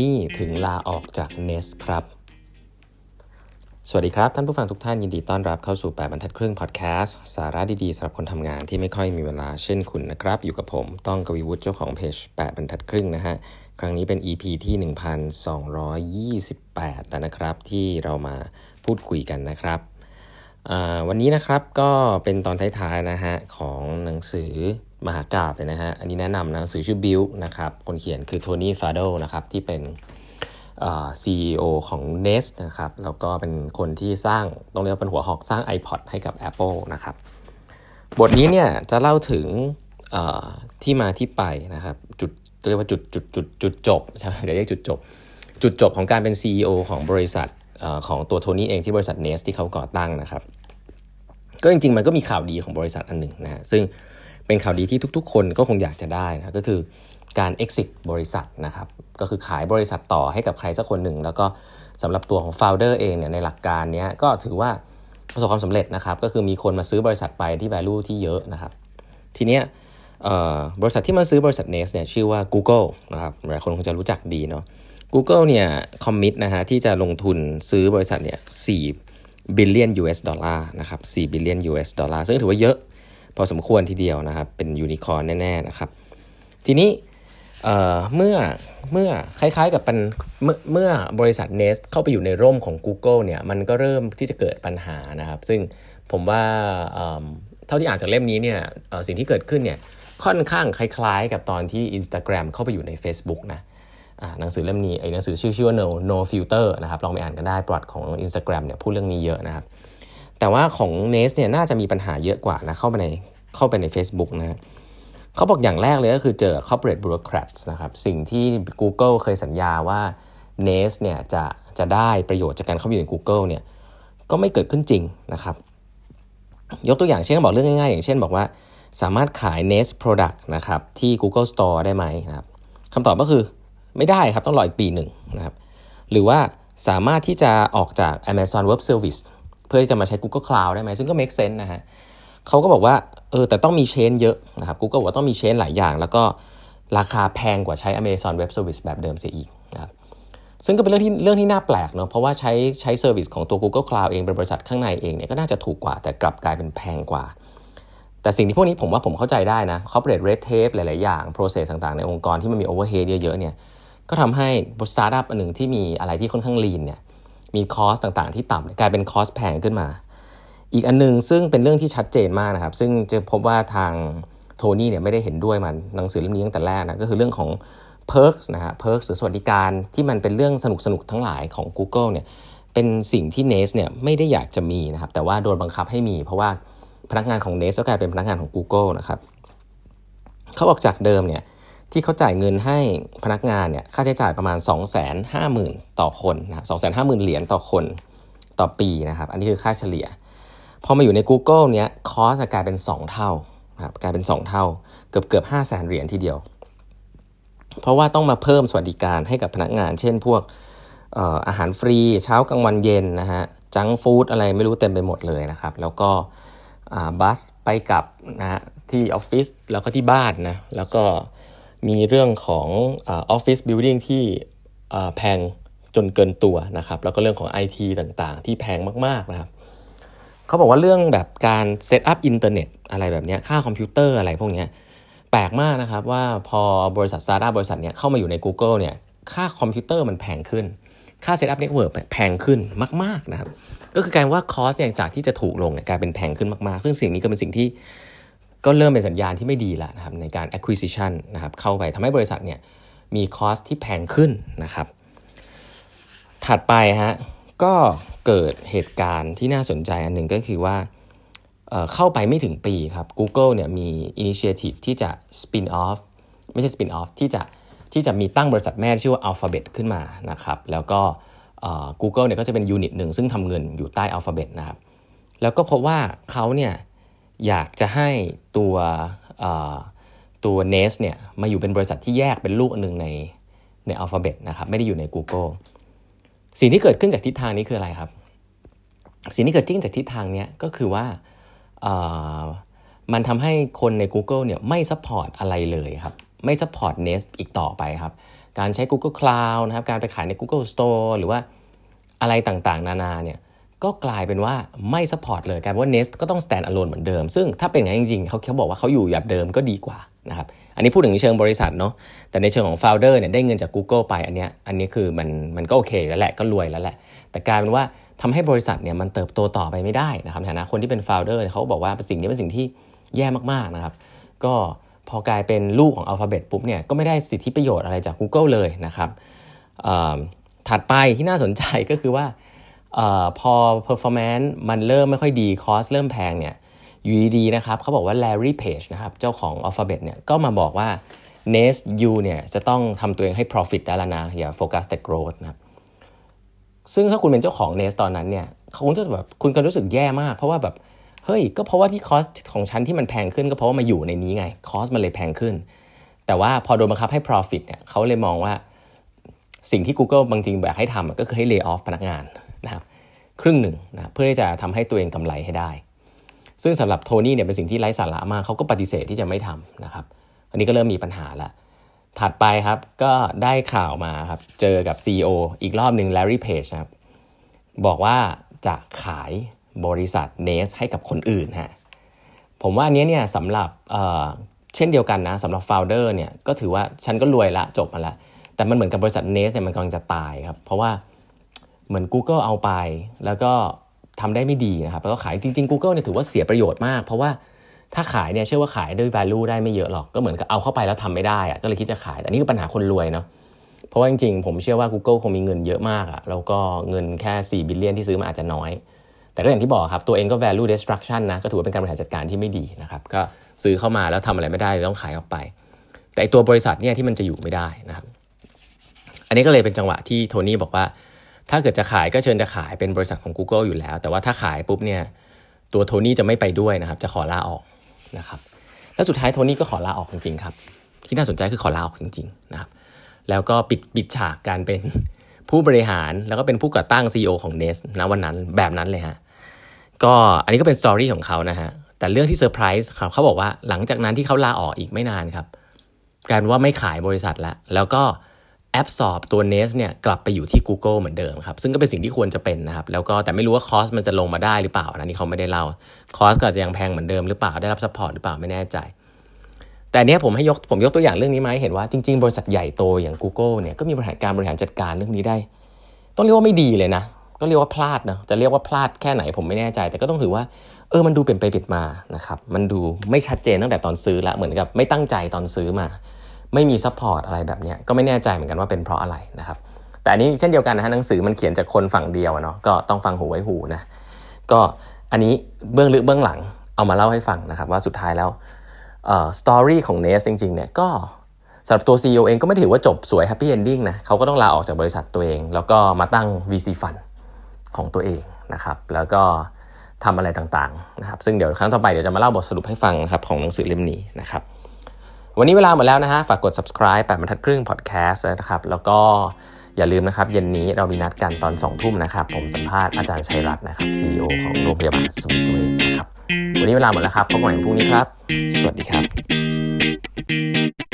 นี่ถึงลาออกจาก Nest ครับ สวัสดีครับ ท่านผู้ฟังทุกท่านยินดีต้อนรับเข้าสู่ 8บรรทัดครึ่งพอดแคสต์สาระดีๆสำหรับคนทำงานที่ไม่ค่อยมีเวลาเช่นคุณนะครับ อยู่กับผมต้องกวีวุฒิเจ้าของเพจ8บรรทัดครึ่งนะฮะ ครั้งนี้เป็น EP ที่ 1228 แล้วนะครับ ที่เรามาพูดคุยกันนะครับวันนี้นะครับก็เป็นตอนท้ายๆนะฮะของหนังสือ มหากราบเลยนะฮะ อันนี้แนะนำหนังสือชื่อ Build นะครับ คนเขียนคือโทนี่ฟาโดนะครับ ที่เป็น CEO ของ Nest นะครับ แล้วก็เป็นคนที่สร้าง ต้องเรียกว่าเป็นหัวหอกสร้าง iPod ให้กับ Apple นะครับ บทนี้เนี่ยจะเล่าถึงที่มาที่ไปนะครับ จุดเรียกว่าจุดจุดจุดจุดจบใช่ไหมเดี๋ยวเรียกจุดจบ จุดจบของการเป็น CEO ของบริษัทของตัวโทนี่เองที่บริษัท Nest ที่เขาก่อตั้งนะครับ ก็จริงๆ มันก็มีข่าวดีของบริษัทอันหนึ่งนะฮะซึ่ง เป็นข่าวดีที่ทุกๆ คนก็คงอยากจะได้นะก็คือการ exit บริษัทนะครับก็คือขายบริษัทต่อให้กับใครสักคนหนึ่ง แล้วก็สำหรับตัวของ founder เองเนี่ยในหลักการนี้ก็ถือว่าประสบความสำเร็จนะครับก็คือมีคนมาซื้อบริษัทไปที่ value ที่เยอะนะครับทีเนี้ยบริษัทที่มาซื้อบริษัท Nest เนี่ยชื่อว่า Google นะครับหลายคนคงจะรู้จักดีเนาะ Google เนี่ยคอมมิตนะฮะที่จะลงทุนซื้อบริษัทเนี่ย4 billion US ดอลลาร์นะครับ4 billion US ดอลลาร์ซึ่งถือว่าเยอะ พอสมควรทีเดียวนะครับ เป็นยูนิคอร์นแน่ๆนะครับ ทีนี้เมื่อเมื่อคล้ายๆกับเป็นเมื่อบริษัท Nest เข้าไปอยู่ในร่มของ Google เนี่ยมันก็เริ่มที่จะเกิดปัญหานะครับ ซึ่งผมว่าเท่าที่อ่านจากเล่มนี้เนี่ยสิ่งที่เกิดขึ้นเนี่ยค่อนข้างคล้ายๆ กับตอนที่ Instagram เข้าไปอยู่ใน Facebook นะหนังสือเล่มนี้ไอ้หนังสือชื่อชื่อว่า no no filter นะครับลองไปอ่านกันได้ประวัติของ Instagram เนี่ยพูดเรื่องนี้เยอะนะครับ แต่ว่าของ Nest เนี่ยน่าจะมีปัญหาเยอะกว่านะเข้าไปในเข้าไปใน Facebook นะเขาบอกอย่างแรกเลยก็คือเจอ corporate bureaucrats นะครับสิ่งที่ Google เคยสัญญาว่า n e s เนี่ยจะจะได้ประโยชน์จากการเข้าไปอยู่ใน Google เนี่ยก็ไม่เกิดขึ้นจริงนะครับ ยกตัวอย่างเช่นบอกเรื่องง่ายๆ อย่างเช่นบอกว่าสามารถขาย Nest Product นะครับที่ Google Store ได้ไหมนะครับคำตอบก็คือไม่ได้ครับต้องรออีกปีหนึ่งนะครับหรือว่าสามารถที่จะออกจาก Amazon Web Service เพื่อที่จะมาใช้ Google Cloud ได้ไหมซึ่งก็ make sense นะฮะเขาก็บอกว่าเออแต่ต้องมี change เยอะนะครับ Google บอกว่าต้องมี change หลายอย่าง แล้วก็ราคาแพงกว่าใช้ Amazon Web Service แบบเดิมเสียอีกนะครับซึ่งก็เป็นเรื่องที่เรื่องที่น่าแปลกเนาะเพราะว่าใช้ใช้ service ของตัว Google Cloud เองเป็นบริษัทข้างในเองเนี่ยก็น่าจะถูกกว่าแต่กลับกลายเป็นแพงกว่า แต่สิ่งที่พวกนี้ผมว่าผมเข้าใจได้นะ corporate red tape หลาย ๆ อย่าง process ต่าง ๆ ในองค์กรที่มันมี overhead เยอะ ๆ เนี่ยก็ทำให้บริษัทอันหนึ่งที่มีอะไรที่ค่อนข้าง lean เนี่ย มีคอสต่างๆ ที่ต่ำกลายเป็นคอสแพงขึ้นมา อีกอันนึงซึ่งเป็นเรื่องที่ชัดเจนมากนะครับ ซึ่งจะพบว่าทางโทนี่เนี่ยไม่ได้เห็นด้วยมันหนังสือเล่มนี้ตั้งแต่แรกนะก็คือเรื่องของ perks นะฮะ perks หรือสวัสดิการที่มันเป็นเรื่องสนุกสนุกทั้งหลายของ Google เนี่ยเป็นสิ่งที่ Nest เนี่ยไม่ได้อยากจะมีนะครับแต่ว่าโดนบังคับให้มี เพราะว่าพนักงานของ Nest ก็กลายเป็นพนักงานของ Google นะครับเขาบอกจากเดิมเนี่ย ที่เขาจ่ายเงินให้พนักงานเนี่ยค่าใช้จ่ายประมาณ 2 5 0 0 0 0 ต่อคนนะสองแสนห้าหมื่นเหรียญต่อคนต่อปีนะครับ อันนี้คือค่าเฉลี่ย พอมาอยู่ใน Google เนี้ยคอสกลายเป็น 2 เท่าครับกลายเป็น 2 เท่า เกือบเกือบห้าแสนเหรียญทีเดียว เพราะว่าต้องมาเพิ่มสวัสดิการให้กับพนักงาน เช่นพวกอาหารฟรีเช้ากลางวันเย็นนะฮะ junk food อะไรไม่รู้เต็มไปหมดเลยนะครับ แล้วก็ bus ไปกลับนะฮะที่ออฟฟิศแล้วก็ที่บ้านนะแล้วก็ มีเรื่องของ office building ที่แพงจนเกินตัวนะครับแล้วก็เรื่องของ IT ต่างๆ ที่แพงมากๆนะครับเขาบอกว่าเรื่องแบบการ setup อินเทอร์เน็ตอะไรแบบนี้ค่าคอมพิวเตอร์อะไรพวกนี้แปลกมากนะครับว่าพอบริษัทซาร์ดบริษัทเนี้ยเข้ามาอยู่ใน Google เนี่ยค่าคอมพิวเตอร์มันแพงขึ้น ค่า setup network แพงขึ้นมาก ๆนะครับ ก็คือการว่า cost อย่างจากที่จะถูกลงกลายเป็นแพงขึ้นมากๆ ซึ่งสิ่งนี้ก็เป็นสิ่งที่ ก็เริ่มเป็นสัญญาณที่ไม่ดีแล้วนะครับในการ acquisition นะครับเข้าไปทำให้บริษัทเนี่ยมี cost ที่แพงขึ้นนะครับ ถัดไปฮะก็เกิดเหตุการณ์ที่น่าสนใจอันหนึ่งก็คือว่าเเข้าไปไม่ถึงปีครับ Google เนี่ยมี initiative ที่จะ spin off ไม่ใช่ spin off ที่จะที่จะมีตั้งบริษัทแม่ชื่อว่า Alphabet ขึ้นมานะครับแล้วก็ Google เนี่ยก็จะเป็นยูนิตหนึ่งซึ่งทำเงินอยู่ใต้ Alphabet นะครับแล้วก็พบว่าเขาเนี่ย อยากจะให้ตัวตัว Nest เนี่ยมาอยู่เป็นบริษัทที่แยกเป็นลูกหนึ่งในใน Alphabet นะครับไม่ได้อยู่ใน Google สิ่งที่เกิดขึ้นจากทิศทางนี้คืออะไรครับ สิ่งที่เกิดขึ้นจากทิศทางนี้ก็คือว่ามันทำให้คนใน Google เนี่ยไม่ support อะไรเลยครับ ไม่ support Nest อีกต่อไปครับ การใช้ Google Cloud นะครับ การไปขายใน Google Store หรือว่าอะไรต่างๆ นานาเนี่ย ก็กลายเป็นว่าไม่ support เลยกลายเป็นว่า Nest ก็ต้อง stand alone เหมือนเดิม ซึ่งถ้าเป็นอย่างนั้นจริงๆเขาเขาบอกว่าเขาอยู่แบบเดิมก็ดีกว่านะครับอันนี้พูดถึงในเชิงบริษัทเนาะแต่ในเชิงของ founder เนี่ยได้เงินจาก Google ไปอันเนี้ยอันนี้คือมันมันก็โอเคแล้วแหละก็รวยแล้วแหละ แต่กลายเป็นว่าทำให้บริษัทเนี่ยมันเติบโตต่อไปไม่ได้นะครับในฐานะคนที่เป็น founder เขาบอกว่าสิ่งนี้เป็นสิ่งที่แย่มากๆนะครับ ก็พอกลายเป็นลูกของ Alphabet ปุ๊บเนี่ยก็ไม่ได้สิทธิประโยชน์อะไรจาก Google เลยนะครับถัดไปที่น่าสนใจก็คือว่า อพอ performance มันเริ่มไม่ค่อยดี cost เริ่มแพงเนี่ยอยู่ดีๆนะครับเขาบอกว่า Larry Page นะครับเจ้าของ Alphabet เนี่ยก็มาบอกว่า Nest U เนี่ยจะต้องทำตัวเองให้ profit ได้แล้วนะอย่าโฟกัสแต่ growth นะครับซึ่งถ้าคุณเป็นเจ้าของ Nest ตอนนั้นเนี่ยเขาคงจะแบบคุณก็รู้สึกแย่มาก เพราะว่าแบบเฮ้ยก็เพราะว่าที่คอสของฉันที่มันแพงขึ้นก็เพราะว่ามาอยู่ในนี้ไงคอสมันเลยแพงขึ้น แต่ว่าพอโดนบังคับให้ profit เนี่ยเขาเลยมองว่าสิ่งที่ Google บางจริงแบบให้ทำก็คือให้ lay off พนักงาน นะครับครึ่งหนึ่งนะเพื่อที่จะทำให้ตัวเองกำไรให้ได้ ซึ่งสำหรับโทนี่เนี่ยเป็นสิ่งที่ไร้สาระมากเขาก็ปฏิเสธที่จะไม่ทำนะครับ อันนี้ก็เริ่มมีปัญหาละถัดไปครับก็ได้ข่าวมาครับเจอกับ CEO อีกรอบหนึ่ง Larry Page ครับบอกว่าจะขายบริษัทเนสให้กับคนอื่นฮะผมว่าอันนี้เนี่ยสำหรับเเช่นเดียวกันนะสำหรับโฟลเดอร์เนี่ยก็ถือว่าฉันก็รวยละจบมาละแต่มันเหมือนกับบริษัทเนสเนี่ยมันกำลังจะตายครับเพราะว่า เหมือน Google เอาไป แล้วก็ทำได้ไม่ดีนะครับ แล้วก็ขายจริง ๆ Google เนี่ยถือว่าเสียประโยชน์มาก เพราะว่าถ้าขายเนี่ยเชื่อว่าขายด้วย value ได้ไม่เยอะหรอก ก็เหมือนกับเอาเข้าไปแล้วทำไม่ได้อะก็เลยคิดจะขาย แต่นี่คือปัญหาคนรวยเนาะ เพราะว่าจริงๆ ผมเชื่อว่า Google คงมีเงินเยอะมากอะแล้วก็เงินแค่4บิลเลียนที่ซื้อมาอาจจะน้อย แต่ก็อย่างที่บอกครับ ตัวเองก็ value destruction นะ ก็ถือว่าเป็นการบริหารจัดการที่ไม่ดีนะครับ ก็ซื้อเข้ามาแล้วทำอะไรไม่ได้ต้องขายออกไป แต่ตัวบริษัทเนี่ยที่มันจะอยู่ไม่ได้นะครับ อันนี้ก็เลยเป็นจังหวะที่โทนี่บอกว่า ถ้าเกิดจะขายก็เชิญจะขายเป็นบริษัทของ Google อยู่แล้ว แต่ว่าถ้าขายปุ๊บเนี่ยตัวโทนี่จะไม่ไปด้วยนะครับจะขอลาออกนะครับแล้วสุดท้ายโทนี่ก็ขอลาออกจริงๆครับที่น่าสนใจคือขอลาออกจริงๆนะครับแล้วก็ปิดปิดฉากการเป็นผู้บริหารแล้วก็เป็นผู้ก่อตั้ง CEO ของ Nest นะวันนั้นแบบนั้นเลยฮะก็อันนี้ก็เป็น story ของเขานะฮะแต่เรื่องที่เซอร์ไพรส์ครับเขาบอกว่าหลังจากนั้นที่เขาลาออกอีกไม่นานครับการว่าไม่ขายบริษัทแล้วแล้วก็ absorb ตัว Nest เนี่ยกลับไปอยู่ที่ Google เหมือนเดิมครับ ซึ่งก็เป็นสิ่งที่ควรจะเป็นนะครับ แล้วก็แต่ไม่รู้ว่า cost มันจะลงมาได้หรือเปล่านะนี่เขาไม่ได้เล่าcost ก็จะยังแพงเหมือนเดิมหรือเปล่าได้รับ support หรือเปล่าไม่แน่ใจ แต่เนี้ยผมให้ยกผมยกตัวอย่างเรื่องนี้มาให้เห็นว่าจริง ๆ บริษัทใหญ่โตอย่าง Google เนี่ยก็มีบริหารการบริหารจัดการเรื่องนี้ได้ ต้องเรียกว่าไม่ดีเลยนะก็เรียกว่าพลาดนะจะเรียกว่าพลาดแค่ไหนผมไม่แน่ใจ แต่ก็ต้องถือว่าเออมันดูเปลี่ยนไปเปลี่ยนมานะครับมันดูไม่ชัดเจนตั้งแต่ตอนซื้อละเหมือนกับไม่ตั้งใจตอนซื้อมา ไม่มี support อะไรแบบนี้ก็ไม่แน่ใจเหมือนกันว่าเป็นเพราะอะไรนะครับ แต่อันนี้เช่นเดียวกันนะฮะหนังสือมันเขียนจากคนฝั่งเดียวเนาะก็ต้องฟังหูไว้หูนะก็อันนี้เบื้องลึกเบื้องหลังเอามาเล่าให้ฟังนะครับว่าสุดท้ายแล้ว story ของ Nest จริงๆเนี่ยก็สำหรับตัว CEO เองก็ไม่ถือว่าจบสวย happy ending นะเขาก็ต้องลาออกจากบริษัทตัวเอง แล้วก็มาตั้ง VC Fund ของตัวเองนะครับแล้วก็ทำอะไรต่างๆนะครับซึ่งเดี๋ยวครั้งต่อไปเดี๋ยวจะมาเล่าบทสรุปให้ฟังครับของหนังสือเล่มนี้นะครับ วันนี้เวลาหมดแล้วนะฮะ ฝากกด subscribe แปดบรรทัดครึ่ง podcast นะครับ แล้วก็อย่าลืมนะครับ เย็นนี้เรามีนัดกันตอน 2 ทุ่มนะครับ ผมสัมภาษณ์อาจารย์ชัยรัตน์นะครับ CEO ของโรงพยาบาลสมิตัวเวชนะครับ วันนี้เวลาหมดแล้วครับพบกันใหม่พรุ่งนี้ครับ สวัสดีครับ